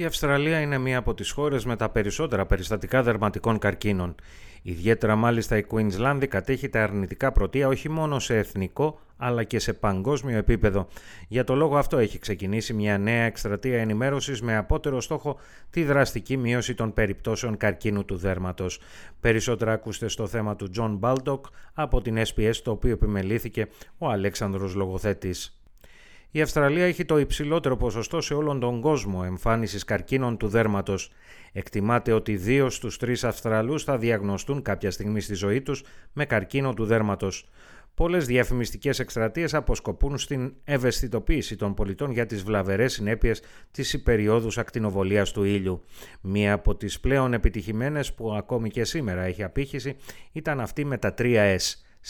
Η Αυστραλία είναι μία από τις χώρες με τα περισσότερα περιστατικά δερματικών καρκίνων. Ιδιαίτερα μάλιστα η Queensland κατέχει τα αρνητικά πρωτεία όχι μόνο σε εθνικό αλλά και σε παγκόσμιο επίπεδο. Για το λόγο αυτό έχει ξεκινήσει μια νέα εκστρατεία ενημέρωσης με απότερο στόχο τη δραστική μείωση των περιπτώσεων καρκίνου του δέρματος. Περισσότερα ακούστε στο θέμα του John Baldock από την SPS το οποίο επιμελήθηκε ο Αλέξανδρος Λογοθέτης. Η Αυστραλία έχει το υψηλότερο ποσοστό σε όλον τον κόσμο εμφάνισης καρκίνων του δέρματος. Εκτιμάται ότι δύο στους τρεις Αυστραλούς θα διαγνωστούν κάποια στιγμή στη ζωή τους με καρκίνο του δέρματος. Πολλές διαφημιστικές εκστρατείες αποσκοπούν στην ευαισθητοποίηση των πολιτών για τις βλαβερές συνέπειες της υπεριόδους ακτινοβολίας του ήλιου. Μία από τις πλέον επιτυχημένες που ακόμη και σήμερα έχει απήχηση ήταν αυτή με τα 3S,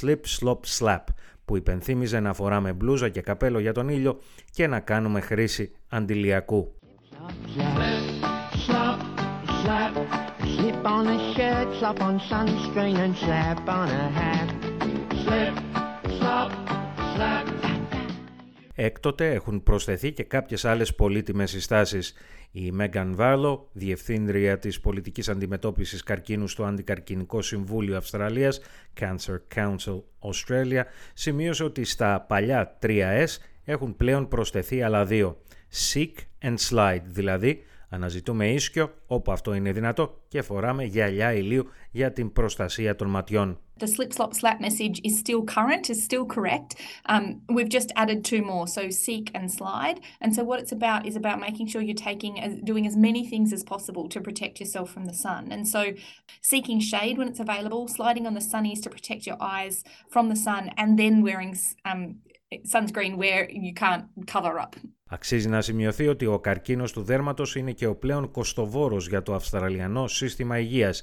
Slip, Slop, Slap, που υπενθύμιζε να φοράμε μπλούζα και καπέλο για τον ήλιο και να κάνουμε χρήση αντιλιακού. Έκτοτε έχουν προσθεθεί και κάποιες άλλες πολύτιμες συστάσεις. Η Μέγαν Βάρλο, διευθύντρια της πολιτικής αντιμετώπισης καρκίνου στο Αντικαρκινικό Συμβούλιο Αυστραλίας, Cancer Council Australia, σημείωσε ότι στα παλιά 3S έχουν πλέον προσθεθεί άλλα δύο. Seek and Slide, δηλαδή Αναζητούμε ίσκιο όπου αυτό είναι δυνατό και φοράμε γυαλιά ηλίου για την προστασία των ματιών. The slip, slop, slap message is still current, is still correct. Um, we've just added two more, so seek and slide. And so what it's about is about making sure you're taking, doing as many things as possible to protect yourself from the sun. And so seeking shade when it's available, sliding on the sunnies to protect your eyes from the sun, and then wearing um, sunscreen where you can't cover up. Αξίζει να σημειωθεί ότι ο καρκίνος του δέρματος είναι και ο πλέον κοστοβόρος για το Αυστραλιανό σύστημα υγείας.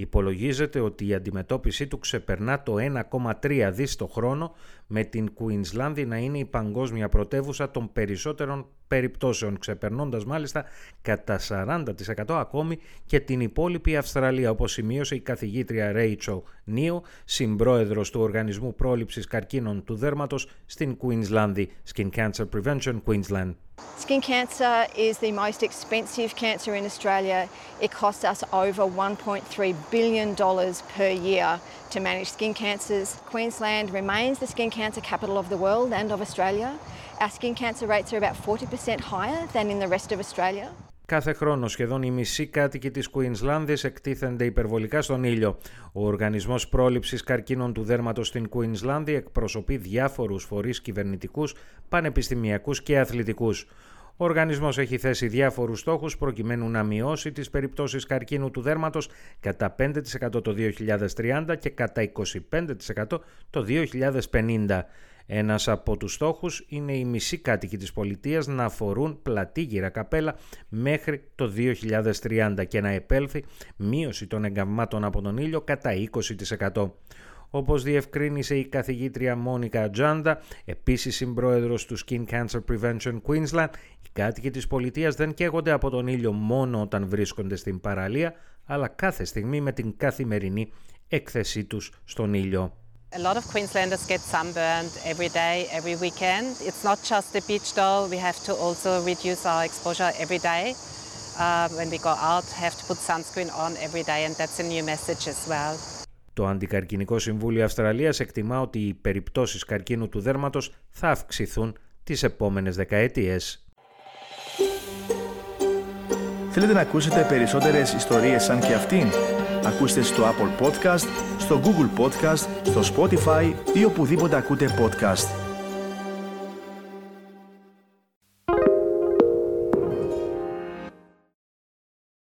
Υπολογίζεται ότι η αντιμετώπιση του ξεπερνά το 1,3 δις το χρόνο με την Κουινσλάνδη να είναι η παγκόσμια πρωτεύουσα των περισσότερων περιπτώσεων, ξεπερνώντας μάλιστα κατά 40% ακόμη και την υπόλοιπη Αυστραλία, όπως σημείωσε η καθηγήτρια Ρέιτσο Νίου, συμπρόεδρος του Οργανισμού Πρόληψης Καρκίνων του Δέρματος στην Κουινσλάνδη, Skin Cancer Prevention Queensland. Skin cancer is the most expensive cancer in Australia. It costs us over $1.3 billion per year to manage skin cancers. Queensland remains the skin cancer capital of the world and of Australia. Our skin cancer rates are about 40% higher than in the rest of Australia. Κάθε χρόνο σχεδόν οι μισοί κάτοικοι της Κουίνσλάνδης εκτίθενται υπερβολικά στον ήλιο. Ο Οργανισμός Πρόληψης Καρκίνων του Δέρματος στην Κουίνσλάνδη εκπροσωπεί διάφορους φορείς κυβερνητικούς, πανεπιστημιακούς και αθλητικούς. Ο οργανισμός έχει θέσει διάφορους στόχους προκειμένου να μειώσει τις περιπτώσεις καρκίνου του δέρματος κατά 5% το 2030 και κατά 25% το 2050. Ένας από τους στόχους είναι οι μισοί κάτοικοι της πολιτείας να φορούν πλατή καπέλα μέχρι το 2030 και να επέλθει μείωση των εγκαμμάτων από τον ήλιο κατά 20%. Όπως διευκρίνησε η καθηγήτρια Μόνικα Τζάντα, επίσης συμπρόεδρος του Skin Cancer Prevention Queensland, οι κάτοικοι της πολιτείας δεν καίγονται από τον ήλιο μόνο όταν βρίσκονται στην παραλία, αλλά κάθε στιγμή με την καθημερινή έκθεσή τους στον ήλιο. A lot of Queenslanders get sunburned every day, every weekend. It's not just the beach though, we have to also reduce our exposure every day. Uh, when we go out, have to put sunscreen on every day and that's a new message as well. Το Αντικαρκινικό Συμβούλιο Αυστραλίας εκτιμά ότι οι περιπτώσεις καρκίνου του δέρματος θα αυξηθούν τις επόμενες δεκαετίες. Θέλετε να ακούσετε περισσότερες ιστορίες σαν και αυτήν; Ακούστε στο Apple Podcast, στο Google Podcast, στο Spotify ή οπουδήποτε ακούτε podcast.